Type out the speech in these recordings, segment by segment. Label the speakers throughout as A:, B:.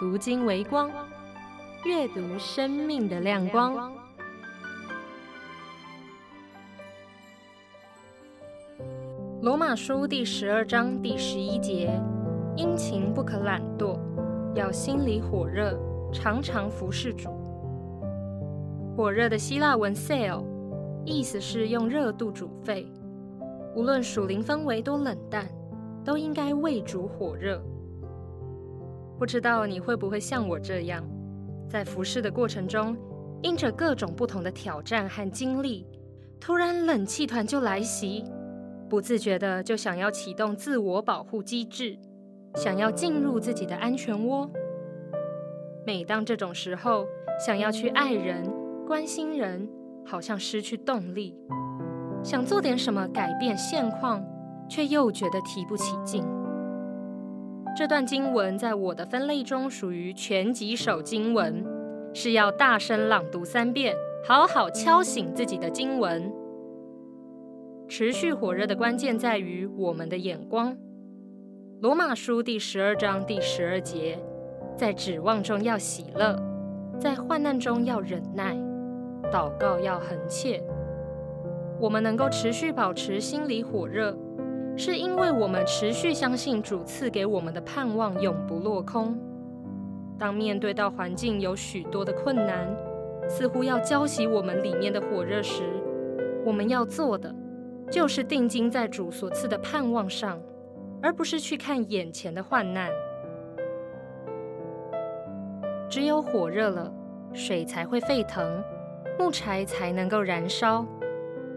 A: 读经为光，阅读生命的亮光。罗马书第十二章第十一节：殷勤不可懒惰，要心里火热，常常服侍主。火热的希腊文 “zeal”，意思是用热度煮沸。无论属灵氛围多冷淡，都应该为主火热。不知道你会不会像我这样，在服侍的过程中，因着各种不同的挑战和经历，突然冷气团就来袭，不自觉的就想要启动自我保护机制，想要进入自己的安全窝。每当这种时候，想要去爱人、关心人，好像失去动力。想做点什么改变现况，却又觉得提不起劲。这段经文在我的分类中属于全几首经文，是要大声朗读三遍，好好敲醒自己的经文。持续火热的关键在于我们的眼光。罗马书第十二章第十二节，在指望中要喜乐，在患难中要忍耐，祷告要恒切。我们能够持续保持心里火热，是因为我们持续相信主赐给我们的盼望永不落空。当面对到环境有许多的困难，似乎要浇熄我们里面的火热时，我们要做的就是定睛在主所赐的盼望上，而不是去看眼前的患难。只有火热了，水才会沸腾，木柴才能够燃烧。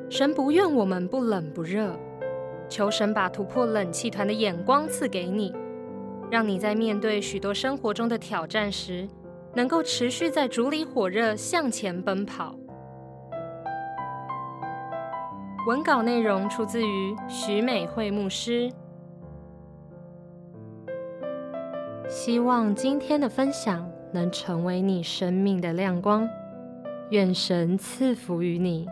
A: 神不愿我们不冷不热，求神把突破冷气团的眼光赐给你，让你在面对许多生活中的挑战时，能够持续在竹里火热向前奔跑。文稿内容出自于许美惠牧师。希望今天的分享能成为你生命的亮光，愿神赐福于你。